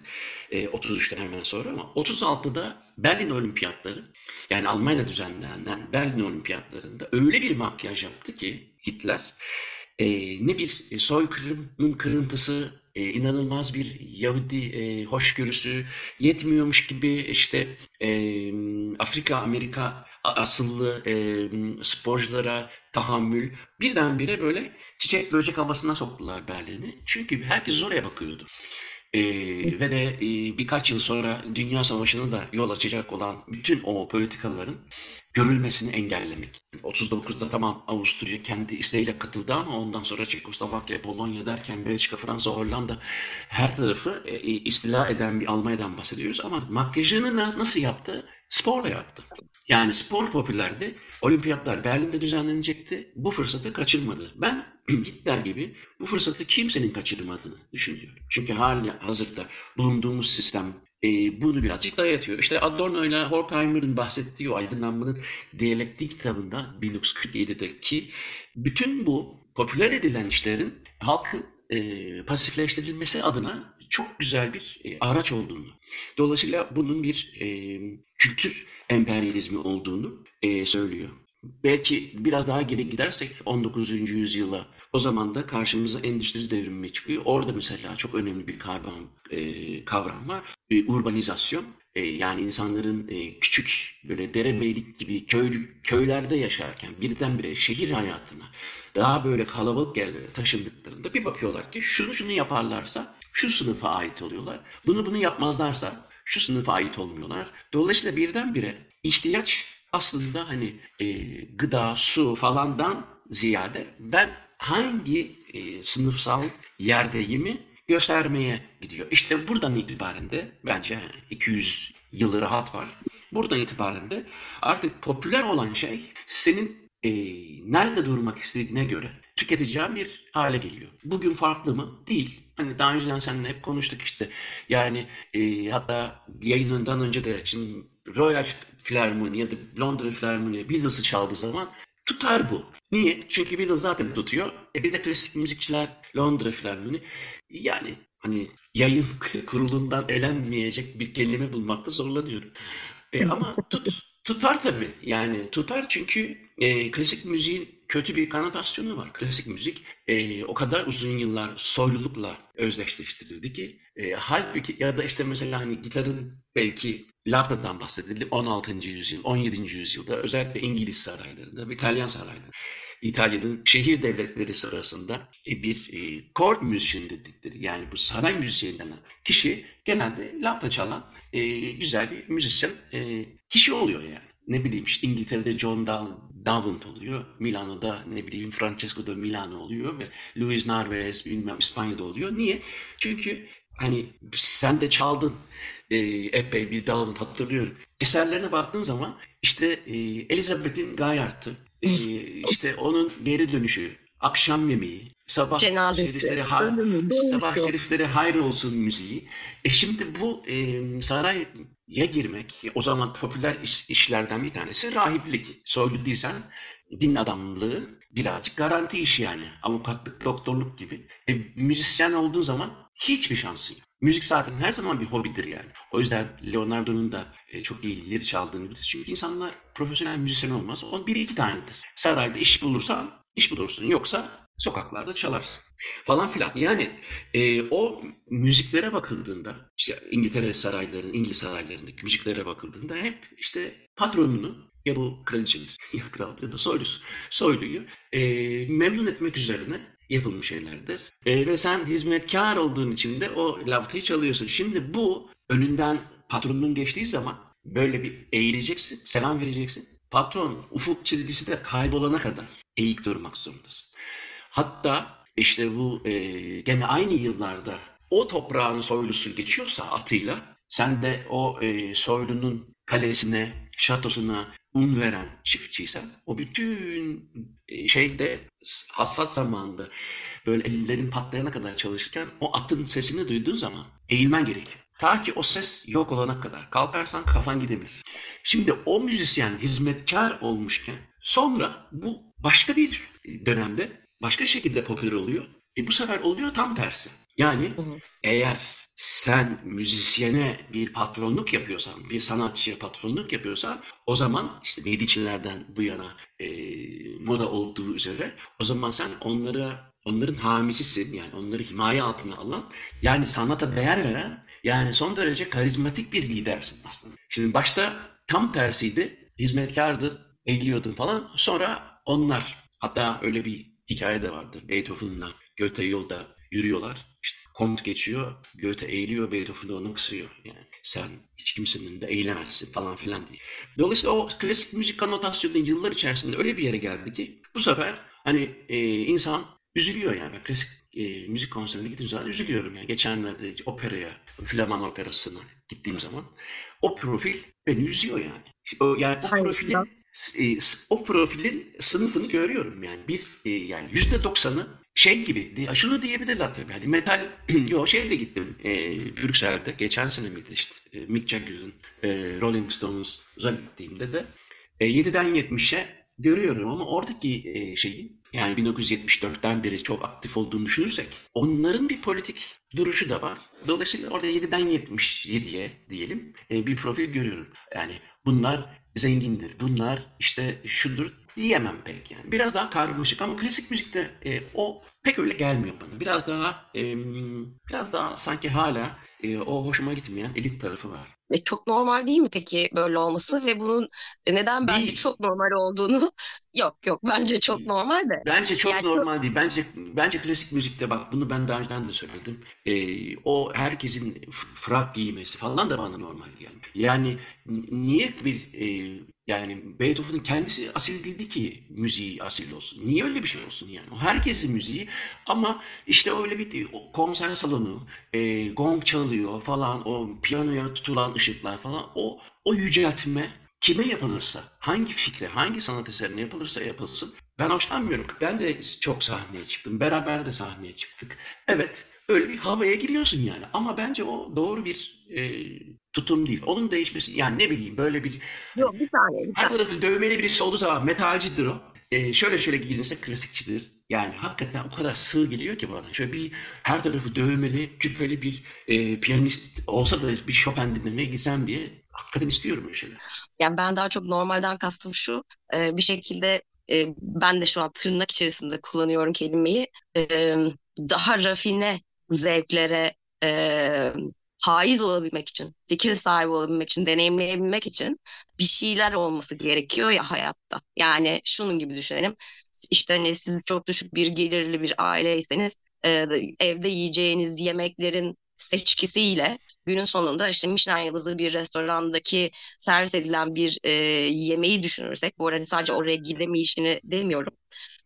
E, 33'ten hemen sonra ama 36'da Berlin Olimpiyatları yani Almanya'da düzenlenen Berlin Olimpiyatlarında öyle bir makyaj yaptı ki Hitler e, ne bir soykırımın kırıntısı e, inanılmaz bir Yahudi e, hoşgörüsü yetmiyormuş gibi işte e, Afrika Amerika asıllı e, sporculara tahammül birdenbire böyle çiçek böcek havasına soktular Berlin'i. Çünkü herkes oraya bakıyordu. E, ve de e, birkaç yıl sonra Dünya Savaşı'na da yol açacak olan bütün o politikaların görülmesini engellemek. 39'da tamam Avusturya kendi isteğiyle katıldı ama ondan sonra Çekoslovakya, Polonya derken Belçika, Fransa, Hollanda her tarafı e, istila eden bir Almanya'dan bahsediyoruz ama makyajını nasıl yaptı? Sporla yaptı. Yani spor popülerdi. Olimpiyatlar Berlin'de düzenlenecekti. Bu fırsatı kaçırmadı. Ben [CLEARS THROAT] Hitler gibi bu fırsatı kimsenin kaçırmadığını düşünüyorum. Çünkü hali hazırda bulunduğumuz sistem e, bunu birazcık dayatıyor. İşte Adorno ile Horkheimer'ın bahsettiği o aydınlanmanın diyalektik kitabında 1947'deki bütün bu popüler edilen işlerin halkın e, pasifleştirilmesi adına çok güzel bir e, araç olduğunu. Dolayısıyla bunun bir e, kültür emperyalizmi olduğunu e, söylüyor. Belki biraz daha geri gidersek 19. yüzyıla o zaman da karşımıza endüstri devrimi çıkıyor. Orada mesela çok önemli bir kavram, e, kavram var. E, urbanizasyon. E, yani insanların e, küçük böyle derebeylik gibi köy, köylerde yaşarken birdenbire şehir hayatına daha böyle kalabalık yerlere taşındıklarında bir bakıyorlar ki şunu şunu yaparlarsa şu sınıfa ait oluyorlar. Bunu bunu yapmazlarsa şu sınıfa ait olmuyorlar. Dolayısıyla birdenbire ihtiyaç aslında hani e, gıda, su falandan ziyade ben hangi e, sınıfsal yerdeyimi göstermeye gidiyor. İşte buradan itibaren de bence 200 yılı rahat var. Buradan itibaren de artık popüler olan şey senin e, nerede durmak istediğine göre tüketeceğim bir hale geliyor. Bugün farklı mı? Değil. Hani daha önceden seninle hep konuştuk işte. Yani e, hatta yayınından önce de şimdi Royal Philharmony ya da Londra Philharmony Beatles'ı çaldığı zaman tutar bu. Niye? Çünkü Beatles zaten tutuyor. E bir de klasik müzikçiler Londra Philharmony. Yani hani yayın [LAUGHS] kurulundan elenmeyecek bir kelime bulmakta zorlanıyorum. E, ama tut, tutar tabii. Yani tutar çünkü e, klasik müziğin kötü bir kanotasyonu var. Klasik müzik e, o kadar uzun yıllar soylulukla özdeşleştirildi ki e, halbuki ya da işte mesela hani gitarın belki Laftadan bahsedelim 16. yüzyıl, 17. yüzyılda özellikle İngiliz saraylarında, İtalyan saraylarında, İtalya'nın şehir devletleri sırasında e, bir e, musician dedikleri yani bu saray müzisyeni denen kişi genelde lafta çalan e, güzel bir müzisyen e, kişi oluyor yani. Ne bileyim işte İngiltere'de John Davant oluyor. Milano'da ne bileyim Francesco da Milano oluyor ve Luis Narvaez bilmem İspanya'da oluyor. Niye? Çünkü hani sen de çaldın e, epey bir Davant hatırlıyorum. Eserlerine baktığın zaman işte e, Elizabeth'in Gayart'ı, e, [LAUGHS] işte onun geri dönüşü, akşam yemeği, sabah Cenazesi, şerifleri, ha, sabah şerifleri hayır olsun müziği. E şimdi bu e, saraya girmek, o zaman popüler iş, işlerden bir tanesi rahiplik. Soylu değilsen din adamlığı birazcık garanti iş yani. Avukatlık, doktorluk gibi. E, müzisyen olduğun zaman hiçbir şansın yok. Müzik zaten her zaman bir hobidir yani. O yüzden Leonardo'nun da e, çok iyi lileri çaldığını biliriz. Çünkü insanlar profesyonel müzisyen olmaz. On biri iki tanedir. Sarayda iş bulursan iş bulursun. Yoksa sokaklarda çalarsın. Falan filan. Yani e, o müziklere bakıldığında işte İngiltere saraylarının, İngiliz saraylarındaki müziklere bakıldığında hep işte patronunu ya bu kraliçedir [LAUGHS] ya kral ya da soylusu, soyluyu e, memnun etmek üzerine yapılmış şeylerdir. E, ve sen hizmetkar olduğun için de o laftayı çalıyorsun. Şimdi bu önünden patronun geçtiği zaman böyle bir eğileceksin, selam vereceksin. Patron ufuk çizgisi de kaybolana kadar eğik durmak zorundasın. Hatta işte bu e, gene aynı yıllarda o toprağın soylusu geçiyorsa atıyla sen de o e, soylunun kalesine, şatosuna un veren çiftçiysen o bütün e, şeyde hassas zamanda böyle ellerin patlayana kadar çalışırken o atın sesini duyduğun zaman eğilmen gerekiyor. Ta ki o ses yok olana kadar. Kalkarsan kafan gidebilir. Şimdi o müzisyen hizmetkar olmuşken sonra bu başka bir dönemde başka şekilde popüler oluyor. E bu sefer oluyor tam tersi. Yani eğer sen müzisyene bir patronluk yapıyorsan, bir sanatçıya patronluk yapıyorsan o zaman işte Medici'lerden bu yana e, moda olduğu üzere o zaman sen onlara onların hamisisin yani onları himaye altına alan yani sanata değer veren yani son derece karizmatik bir lidersin aslında. Şimdi başta tam tersiydi hizmetkardı eğiliyordun falan sonra onlar hatta öyle bir hikaye de vardı Beethoven'la Goethe yolda yürüyorlar işte komut geçiyor, Goethe eğiliyor, Beethoven onu kısıyor. Yani sen hiç kimsenin de eğilemezsin falan filan diye. Dolayısıyla o klasik müzik kanotasyonu yıllar içerisinde öyle bir yere geldi ki bu sefer hani e, insan üzülüyor yani. Ben klasik e, müzik konserine gittiğim zaman üzülüyorum yani. Geçenlerde operaya, Flaman Operası'na gittiğim zaman o profil beni üzüyor yani. O, yani o profilin o profilin sınıfını görüyorum yani. Bir e, yani yüzde doksanı şey gibi şunu diyebilirler tabii hani metal [CLEARS THROAT] yo şeyde gittim e, Brüksel'de geçen sene miydi işte e, Mick Jagger'ın e, Rolling Stones'a gittiğimde de e, 7'den 70'e görüyorum ama oradaki e, şeyin yani 1974'ten beri çok aktif olduğunu düşünürsek onların bir politik duruşu da var. Dolayısıyla orada 7'den 77'ye diyelim e, bir profil görüyorum. Yani bunlar zengindir, bunlar işte şudur diyemem pek yani. Biraz daha karmaşık ama klasik müzikte e, o pek öyle gelmiyor bana. Biraz daha e, biraz daha sanki hala e, o hoşuma gitmeyen elit tarafı var. E, çok normal değil mi peki böyle olması ve bunun neden bence değil. çok normal olduğunu [LAUGHS] yok yok bence çok normal de. Bence çok yani normal çok... değil. Bence bence klasik müzikte bak bunu ben daha önceden de söyledim. E, o herkesin frak giymesi falan da bana normal gelmiyor. Yani niye bir e, yani Beethoven'ın kendisi asil değildi ki müziği asil olsun. Niye öyle bir şey olsun yani? O herkesin müziği ama işte öyle bir konser salonu, e, gong çalıyor falan, o piyanoya tutulan ışıklar falan o o yüceltme kime yapılırsa, hangi fikre, hangi sanat eserine yapılırsa yapılsın ben hoşlanmıyorum. Ben de çok sahneye çıktım. Beraber de sahneye çıktık. Evet öyle bir havaya giriyorsun yani. Ama bence o doğru bir e, tutum değil. Onun değişmesi yani ne bileyim böyle bir Yok bir saniye. Bir her tarafı dövmeli birisi olduğu zaman metalcidir o. E, şöyle şöyle giyinirse klasikçidir. Yani hakikaten o kadar sığ geliyor ki bana. Şöyle bir her tarafı dövmeli, küpeli bir e, piyanist olsa da bir Chopin dinlemeye gitsem diye hakikaten istiyorum öyle şeyler. Yani ben daha çok normalden kastım şu. e, bir şekilde e, ben de şu an tırnak içerisinde kullanıyorum kelimeyi. E, daha rafine zevklere e, haiz olabilmek için, fikir sahibi olabilmek için, deneyimleyebilmek için bir şeyler olması gerekiyor ya hayatta. Yani şunun gibi düşünelim. İşte hani siz çok düşük bir gelirli bir aileyseniz e, evde yiyeceğiniz yemeklerin seçkisiyle günün sonunda işte Michelin yıldızlı bir restorandaki servis edilen bir e, yemeği düşünürsek, bu arada sadece oraya gidemeyişini demiyorum.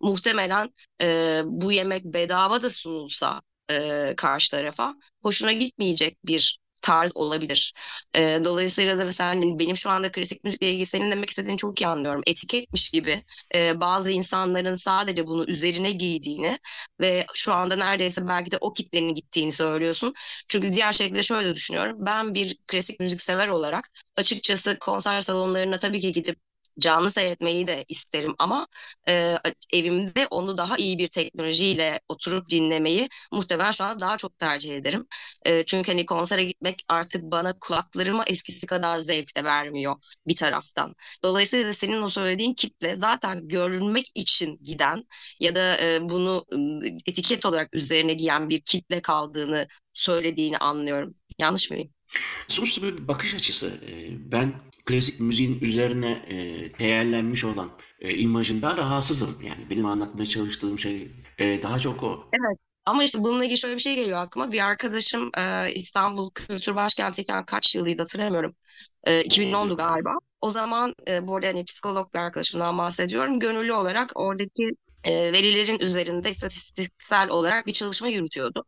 Muhtemelen e, bu yemek bedava da sunulsa e, karşı tarafa hoşuna gitmeyecek bir tarz olabilir. E, dolayısıyla da mesela hani benim şu anda klasik müzikle ilgili senin demek istediğini çok iyi anlıyorum. Etiketmiş gibi e, bazı insanların sadece bunu üzerine giydiğini ve şu anda neredeyse belki de o kitlenin gittiğini söylüyorsun. Çünkü diğer şekilde şöyle düşünüyorum. Ben bir klasik müzik sever olarak açıkçası konser salonlarına tabii ki gidip canlı seyretmeyi de isterim ama e, evimde onu daha iyi bir teknolojiyle oturup dinlemeyi muhtemelen şu an daha çok tercih ederim. E, çünkü hani konsere gitmek artık bana kulaklarıma eskisi kadar zevk de vermiyor bir taraftan. Dolayısıyla da senin o söylediğin kitle zaten görünmek için giden ya da e, bunu etiket olarak üzerine giyen bir kitle kaldığını söylediğini anlıyorum. Yanlış mıyım? Sonuçta böyle bir bakış açısı. E, Ben klasik müziğin üzerine e, değerlenmiş olan e, imajından rahatsızım. Yani benim anlatmaya çalıştığım şey e, daha çok o. Evet. Ama işte bununla ilgili şöyle bir şey geliyor aklıma. Bir arkadaşım e, İstanbul Kültür Başkenti'yken kaç yılıydı hatırlamıyorum. E, 2010'du galiba. O zaman e, bu arada hani psikolog bir arkadaşımdan bahsediyorum. Gönüllü olarak oradaki e, verilerin üzerinde istatistiksel olarak bir çalışma yürütüyordu.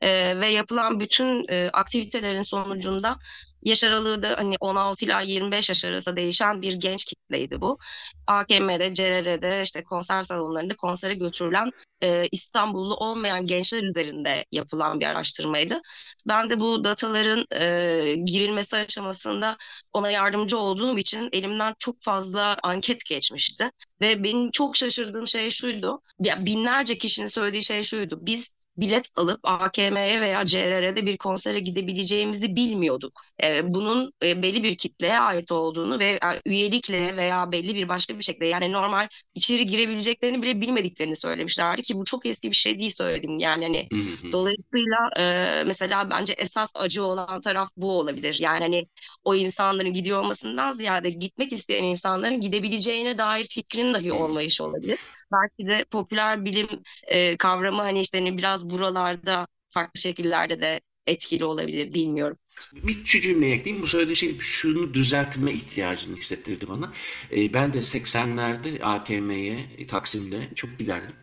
E, ve yapılan bütün e, aktivitelerin sonucunda yaş aralığı da hani 16 ila 25 yaş arası değişen bir genç kitleydi bu. AKM'de, CRR'de, işte konser salonlarında konsere götürülen e, İstanbullu olmayan gençler üzerinde yapılan bir araştırmaydı. Ben de bu dataların e, girilmesi aşamasında ona yardımcı olduğum için elimden çok fazla anket geçmişti. Ve benim çok şaşırdığım şey şuydu. Ya binlerce kişinin söylediği şey şuydu. Biz bilet alıp AKM'ye veya CRR'de bir konsere gidebileceğimizi bilmiyorduk. E, bunun e, belli bir kitleye ait olduğunu ve e, üyelikle veya belli bir başka bir şekilde yani normal içeri girebileceklerini bile bilmediklerini söylemişlerdi ki bu çok eski bir şey değil söyledim. Yani hani dolayısıyla e, mesela bence esas acı olan taraf bu olabilir. Yani hani o insanların gidiyor olmasından ziyade gitmek isteyen insanların gidebileceğine dair fikrin dahi olmayışı olabilir. Belki de popüler bilim e, kavramı hani işte hani biraz buralarda farklı şekillerde de etkili olabilir bilmiyorum. Bir şu cümleyi ekleyeyim. Bu söylediği şey şunu düzeltme ihtiyacını hissettirdi bana. E, ben de 80'lerde AKM'ye Taksim'de çok giderdim.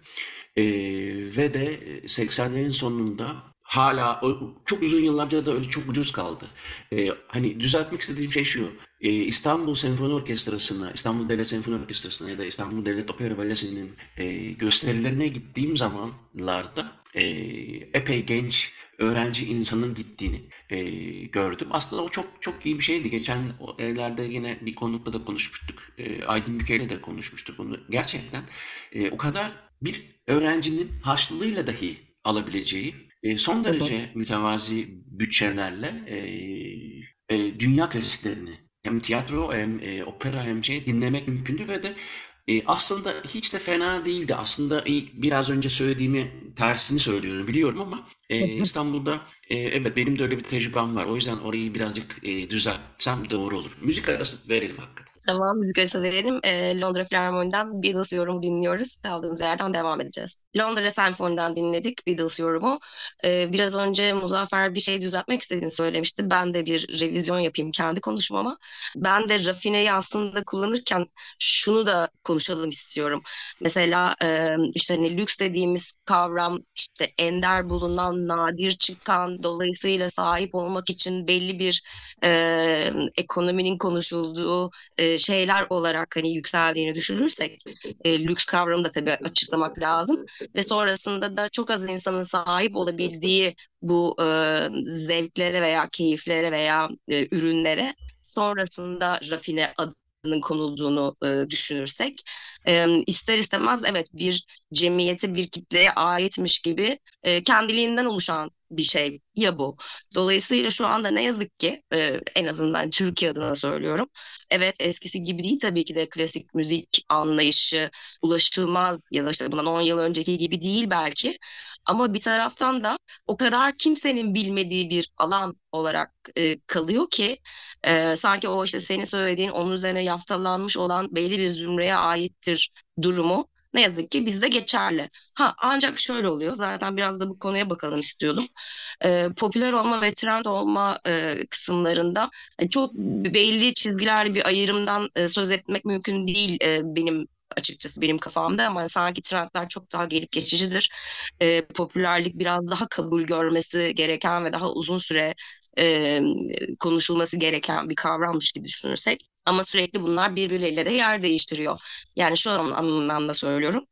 E, ve de 80'lerin sonunda hala çok uzun yıllarca da öyle çok ucuz kaldı. E, hani düzeltmek istediğim şey şu. E, İstanbul Senfoni Orkestrası'na, İstanbul Devlet Senfoni Orkestrası'na ya da İstanbul Devlet Opera Balesi'nin e, gösterilerine gittiğim zamanlarda e, epey genç öğrenci insanın gittiğini e, gördüm. Aslında o çok çok iyi bir şeydi. Geçen evlerde yine bir konukla da konuşmuştuk. E, Aydın Büke'yle de konuşmuştuk bunu. Gerçekten e, o kadar bir öğrencinin harçlığıyla dahi alabileceği e, son Evet. derece mütevazi bütçelerle e, e, dünya klasiklerini hem tiyatro hem e, opera hem şey dinlemek mümkündü ve de e, aslında hiç de fena değildi. Aslında e, biraz önce söylediğimi tersini söylüyorum biliyorum ama e. İstanbul'da e, evet benim de öyle bir tecrübem var. O yüzden orayı birazcık e, düzeltsem doğru olur. Müzik arası verelim hakikaten. Tamam, müzik arası verelim. Ee, Londra Filarmoni'den Beatles yorumu dinliyoruz. Kaldığımız yerden devam edeceğiz. Londra Senfoni'den dinledik Beatles yorumu. Ee, biraz önce Muzaffer bir şey düzeltmek istediğini söylemişti. Ben de bir revizyon yapayım kendi konuşmama. Ben de rafineyi aslında kullanırken şunu da konuşalım istiyorum. Mesela e, işte hani lüks dediğimiz kavram işte ender bulunan, nadir çıkan, dolayısıyla sahip olmak için belli bir e, ekonominin konuşulduğu e, şeyler olarak hani yükseldiğini düşünürsek e, lüks kavramı da tabii açıklamak lazım ve sonrasında da çok az insanın sahip olabildiği bu e, zevklere veya keyiflere veya e, ürünlere sonrasında rafine adının konulduğunu e, düşünürsek e, ister istemez evet bir cemiyete bir kitleye aitmiş gibi e, kendiliğinden oluşan bir şey ya bu. Dolayısıyla şu anda ne yazık ki e, en azından Türkiye adına söylüyorum. Evet eskisi gibi değil tabii ki de klasik müzik anlayışı ulaşılmaz ya da işte bundan 10 yıl önceki gibi değil belki. Ama bir taraftan da o kadar kimsenin bilmediği bir alan olarak e, kalıyor ki e, sanki o işte senin söylediğin onun üzerine yaftalanmış olan belli bir zümreye aittir durumu ne yazık ki bizde geçerli. Ha ancak şöyle oluyor. Zaten biraz da bu konuya bakalım istiyordum. Ee, popüler olma ve trend olma e, kısımlarında yani çok belli çizgilerle bir ayrımdan e, söz etmek mümkün değil e, benim açıkçası benim kafamda ama sanki trendler çok daha gelip geçicidir. E, popülerlik biraz daha kabul görmesi gereken ve daha uzun süre e, konuşulması gereken bir kavrammış gibi düşünürsek ama sürekli bunlar birbirleriyle de yer değiştiriyor. Yani şu anlamda söylüyorum.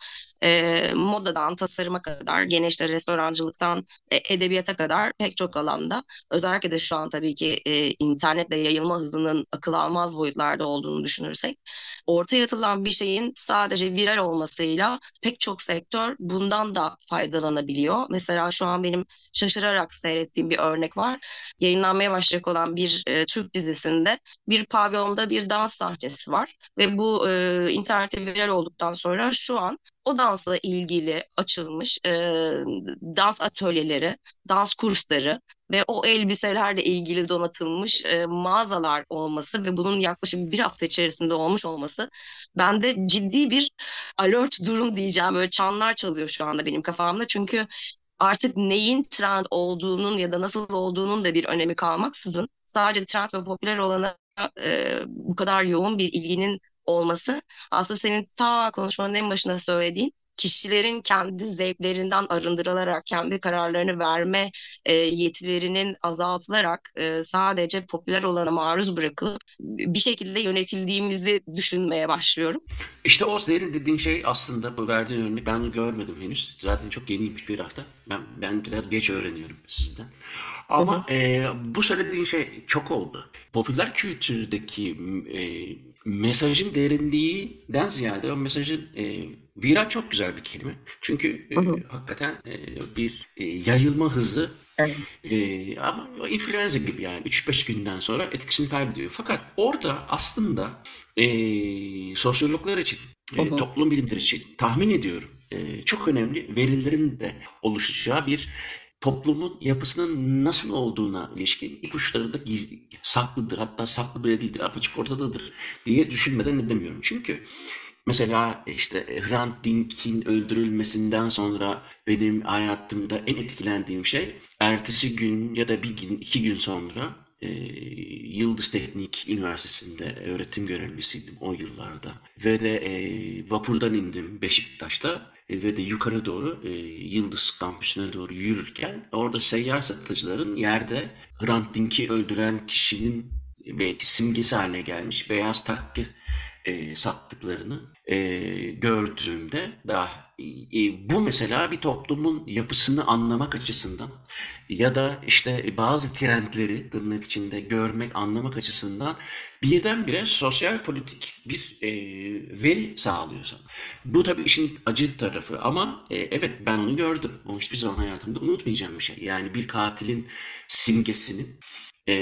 E, modadan tasarıma kadar, gene restorancılıktan e, edebiyata kadar pek çok alanda özellikle de şu an tabii ki e, internetle yayılma hızının akıl almaz boyutlarda olduğunu düşünürsek ortaya atılan bir şeyin sadece viral olmasıyla pek çok sektör bundan da faydalanabiliyor. Mesela şu an benim şaşırarak seyrettiğim bir örnek var. Yayınlanmaya başlayacak olan bir e, Türk dizisinde bir pavyonda bir dans sahnesi var ve bu e, internete viral olduktan sonra şu an o dansla ilgili açılmış e, dans atölyeleri, dans kursları ve o elbiselerle ilgili donatılmış e, mağazalar olması ve bunun yaklaşık bir hafta içerisinde olmuş olması bende ciddi bir alert durum diyeceğim. Böyle çanlar çalıyor şu anda benim kafamda. Çünkü artık neyin trend olduğunun ya da nasıl olduğunun da bir önemi kalmaksızın sadece trend ve popüler olana e, bu kadar yoğun bir ilginin olması aslında senin ta konuşmanın en başında söylediğin kişilerin kendi zevklerinden arındırılarak kendi kararlarını verme e, yetilerinin azaltılarak e, sadece popüler olana maruz bırakılıp bir şekilde yönetildiğimizi düşünmeye başlıyorum. İşte o senin dediğin şey aslında bu verdiğin örnek ben görmedim henüz. Zaten çok yeniymiş bir hafta. Ben ben biraz geç öğreniyorum sizden. Ama e, bu söylediğin şey çok oldu. Popüler kültürdeki e, mesajın derinliğinden ziyade o mesajın e, viral çok güzel bir kelime. Çünkü e, hakikaten e, bir e, yayılma hızı Evet. E, ama influenza gibi yani 3-5 günden sonra etkisini kaybediyor. Fakat orada aslında e, sosyologlar için, e, toplum bilimleri için tahmin ediyorum e, çok önemli verilerin de oluşacağı bir toplumun yapısının nasıl olduğuna ilişkin ipuçları da gizli, saklıdır. Hatta saklı bile değildir, apaçık ortadadır diye düşünmeden edemiyorum. Çünkü mesela işte Hrant Dink'in öldürülmesinden sonra benim hayatımda en etkilendiğim şey ertesi gün ya da bir gün, iki gün sonra e, Yıldız Teknik Üniversitesi'nde öğretim görevlisiydim o yıllarda. Ve de e, vapurdan indim Beşiktaş'ta e, ve de yukarı doğru e, Yıldız kampüsüne doğru yürürken orada seyyar satıcıların yerde Hrant Dink'i öldüren kişinin belki simgesi haline gelmiş beyaz takke e, sattıklarını e, gördüğümde daha e, bu mesela bir toplumun yapısını anlamak açısından ya da işte bazı trendleri tırnak içinde görmek, anlamak açısından birdenbire sosyal politik bir e, veri sağlıyor. Bu tabii işin acı tarafı ama e, evet ben onu gördüm. Onu hiçbir zaman hayatımda unutmayacağım bir şey. Yani bir katilin simgesinin e,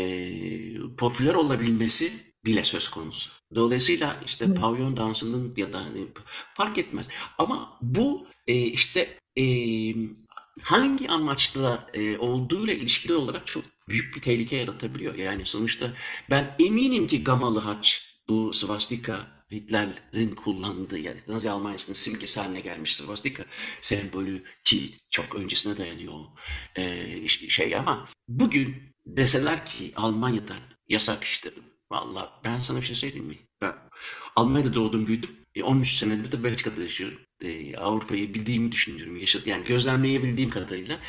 popüler olabilmesi bile söz konusu. Dolayısıyla işte Hı. pavyon dansının ya da hani fark etmez. Ama bu e, işte e, hangi amaçla e, olduğuyla ilişkili olarak çok büyük bir tehlike yaratabiliyor. Yani sonuçta ben eminim ki Gamalı Haç bu svastika Hitler'in kullandığı yani Nazi Almanya'sının simgesi haline gelmiş svastika sembolü ki çok öncesine dayanıyor e, şey ama bugün deseler ki Almanya'da yasak işte Valla ben sana bir şey söyleyeyim mi? Ben Almanya'da doğdum büyüdüm. E, 13 senedir de Belçika'da yaşıyorum. E, Avrupa'yı bildiğimi düşünüyorum. Yaşadım. Yani gözlemleyebildiğim kadarıyla.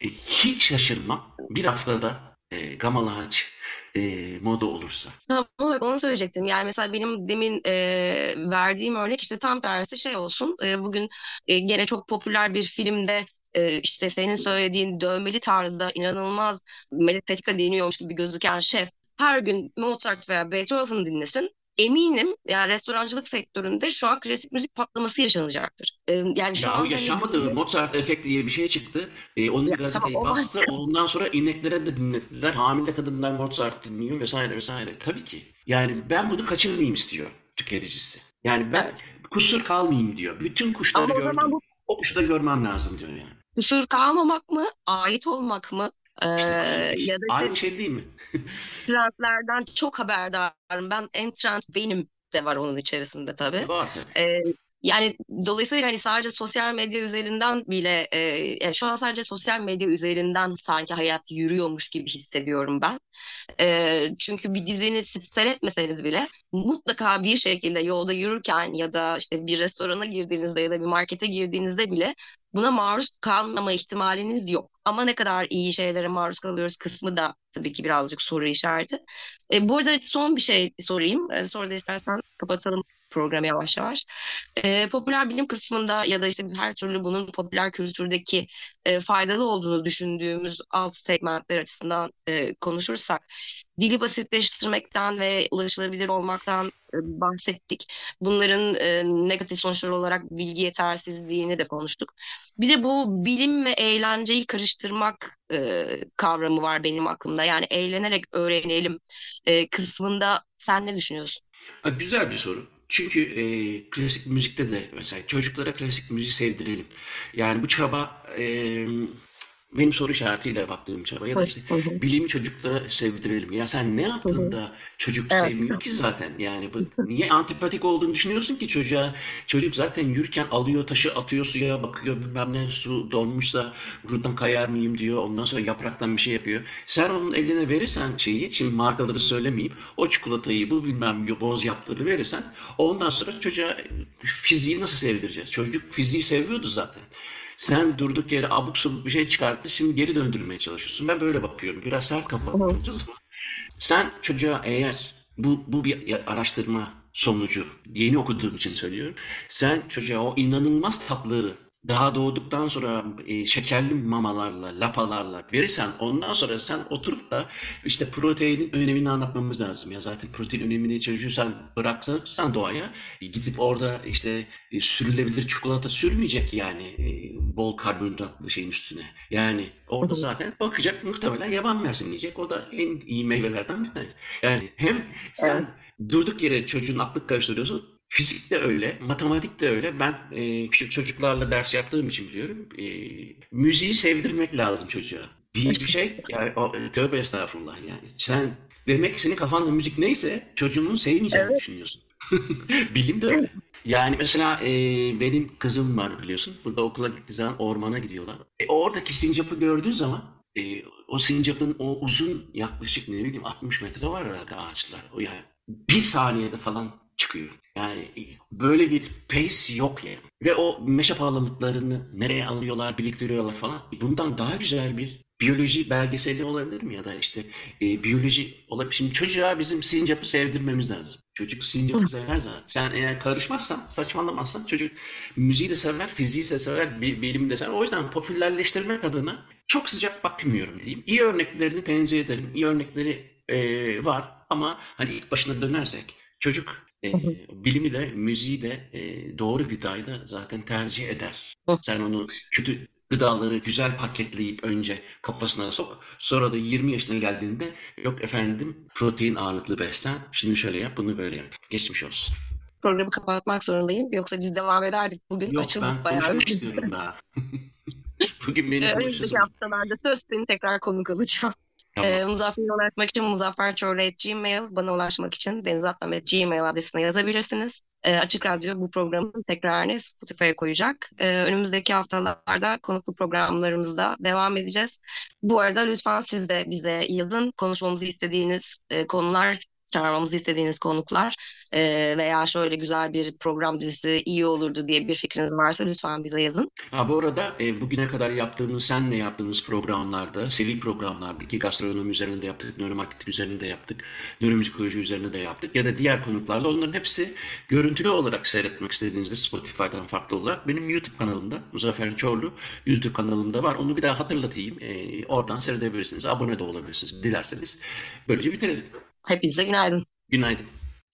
E, hiç şaşırmam. Bir haftada e, Gamal Ağaç e, moda olursa. Tam olarak onu söyleyecektim. Yani mesela benim demin e, verdiğim örnek işte tam tersi şey olsun. E, bugün e, gene çok popüler bir filmde e, işte senin söylediğin dövmeli tarzda inanılmaz melek deniyormuş gibi gözüken şef her gün Mozart veya Beethoven dinlesin eminim yani restorancılık sektöründe şu an klasik müzik patlaması yaşanacaktır. Ee, yani şu ya an o yaşanmadı. Hani... Mozart efekti diye bir şey çıktı. Ee, onun ya, gazeteye tamam, bastı. Ondan sonra ineklere de dinlettiler. Hamile kadınlar Mozart dinliyor vesaire vesaire. Tabii ki. Yani ben bunu kaçırmayayım istiyor tüketicisi. Yani ben evet. kusur kalmayayım diyor. Bütün kuşları Ama gördüm. O, bu... o kuşu da görmem lazım diyor yani. Kusur kalmamak mı? Ait olmak mı? İşte, işte, ya da aynı şey değil mi? [LAUGHS] trendlerden çok haberdarım. Ben en trend benim de var onun içerisinde tabii. Var tabii. Ee, yani dolayısıyla hani sadece sosyal medya üzerinden bile e, yani şu an sadece sosyal medya üzerinden sanki hayat yürüyormuş gibi hissediyorum ben. E, çünkü bir dizini siz seyretmeseniz bile mutlaka bir şekilde yolda yürürken ya da işte bir restorana girdiğinizde ya da bir markete girdiğinizde bile buna maruz kalmama ihtimaliniz yok. Ama ne kadar iyi şeylere maruz kalıyoruz kısmı da tabii ki birazcık soru işareti. E, bu arada son bir şey sorayım. E, sonra da istersen kapatalım programı yavaş yavaş. E, popüler bilim kısmında ya da işte her türlü bunun popüler kültürdeki e, faydalı olduğunu düşündüğümüz alt segmentler açısından e, konuşursak dili basitleştirmekten ve ulaşılabilir olmaktan e, bahsettik. Bunların e, negatif sonuçları olarak bilgi yetersizliğini de konuştuk. Bir de bu bilim ve eğlenceyi karıştırmak e, kavramı var benim aklımda. Yani eğlenerek öğrenelim e, kısmında sen ne düşünüyorsun? Güzel bir soru. Çünkü e, klasik müzikte de mesela çocuklara klasik müziği sevdirelim. Yani bu çaba e, benim soru işaretiyle baktığım çaba ya da işte bilimi çocuklara sevdirelim. Ya sen ne yaptın da çocuk evet. sevmiyor ki zaten yani bu, niye antipatik olduğunu düşünüyorsun ki çocuğa? Çocuk zaten yürürken alıyor taşı atıyor suya bakıyor bilmem ne su donmuşsa buradan kayar mıyım diyor. Ondan sonra yapraktan bir şey yapıyor. Sen onun eline verirsen şeyi şimdi markaları söylemeyeyim o çikolatayı bu bilmem boz yaptığını verirsen ondan sonra çocuğa fiziği nasıl sevdireceğiz? Çocuk fiziği seviyordu zaten. Sen durduk yere abuk subuk bir şey çıkarttı. Şimdi geri döndürmeye çalışıyorsun. Ben böyle bakıyorum. Biraz sert kapatacağız ama. Sen çocuğa eğer bu, bu bir araştırma sonucu yeni okuduğum için söylüyorum. Sen çocuğa o inanılmaz tatları daha doğduktan sonra e, şekerli mamalarla, lapalarla verirsen ondan sonra sen oturup da işte proteinin önemini anlatmamız lazım. Ya zaten protein önemini çocuğu bıraksan doğaya gidip orada işte e, sürülebilir çikolata sürmeyecek yani e, bol karbonhidratlı şeyin üstüne. Yani orada zaten bakacak muhtemelen yaban mersin diyecek. O da en iyi meyvelerden bir tanesi. Yani hem sen evet. durduk yere çocuğun aklı karıştırıyorsun Fizik de öyle, matematik de öyle. Ben e, küçük çocuklarla ders yaptığım için biliyorum. E, müziği sevdirmek lazım çocuğa. Değil bir şey. Yani, o, e, tövbe estağfurullah yani. Sen demek ki senin kafanda müzik neyse çocuğunun sevmeyeceğini evet. düşünüyorsun. [LAUGHS] Bilim de öyle. Yani mesela e, benim kızım var biliyorsun. Burada okula gittiği zaman ormana gidiyorlar. E, oradaki sincapı gördüğün zaman e, o sincapın o uzun yaklaşık ne bileyim 60 metre var herhalde ağaçlar. O yani bir saniyede falan çıkıyor. Yani böyle bir pace yok yani. Ve o meşe palamutlarını nereye alıyorlar, biriktiriyorlar falan. Bundan daha güzel bir biyoloji belgeseli olabilir mi? Ya da işte e, biyoloji olabilir. Şimdi çocuğa bizim sincapı sevdirmemiz lazım. Çocuk sincapı sever zaten. Sen eğer karışmazsan, saçmalamazsan çocuk müziği de sever, fiziği de sever, bilimi de sever. O yüzden popülerleştirmek adına çok sıcak bakmıyorum diyeyim. İyi örneklerini tenzih ederim. İyi örnekleri e, var ama hani ilk başına dönersek çocuk e, bilimi de müziği de e, doğru gıdayı da zaten tercih eder. Sen onu kötü gıdaları güzel paketleyip önce kafasına sok. Sonra da 20 yaşına geldiğinde yok efendim protein ağırlıklı beslen. Şimdi şöyle yap bunu böyle yap. Geçmiş olsun. Programı kapatmak zorundayım. Yoksa biz devam ederdik. Bugün yok, açıldık ben bayağı. Yok istiyorum daha. [LAUGHS] Bugün [LAUGHS] beni konuşuyorsun. Önümüzdeki haftalarda söz seni tekrar konuk alacağım. Tamam. E, Muzaffer'e ulaşmak için muzafferçorlu.gmail, bana ulaşmak için denizatlam.gmail adresine yazabilirsiniz. E, Açık Radyo bu programın tekrarını Spotify'a koyacak. E, önümüzdeki haftalarda konuklu programlarımızda devam edeceğiz. Bu arada lütfen siz de bize yazın. Konuşmamızı istediğiniz e, konular çağırmamızı istediğiniz konuklar e, veya şöyle güzel bir program dizisi iyi olurdu diye bir fikriniz varsa lütfen bize yazın. Ha, bu arada e, bugüne kadar yaptığımız, senle yaptığımız programlarda, seri programlarda ki gastronomi üzerinde yaptık, nöromarketing üzerinde yaptık, nöromüzikoloji üzerinde de yaptık ya da diğer konuklarla onların hepsi görüntülü olarak seyretmek istediğinizde Spotify'dan farklı olarak benim YouTube kanalımda, Muzaffer Çorlu YouTube kanalımda var. Onu bir daha hatırlatayım. E, oradan seyredebilirsiniz. Abone de olabilirsiniz dilerseniz. Böylece bitirelim. Hepinize günaydın. Günaydın.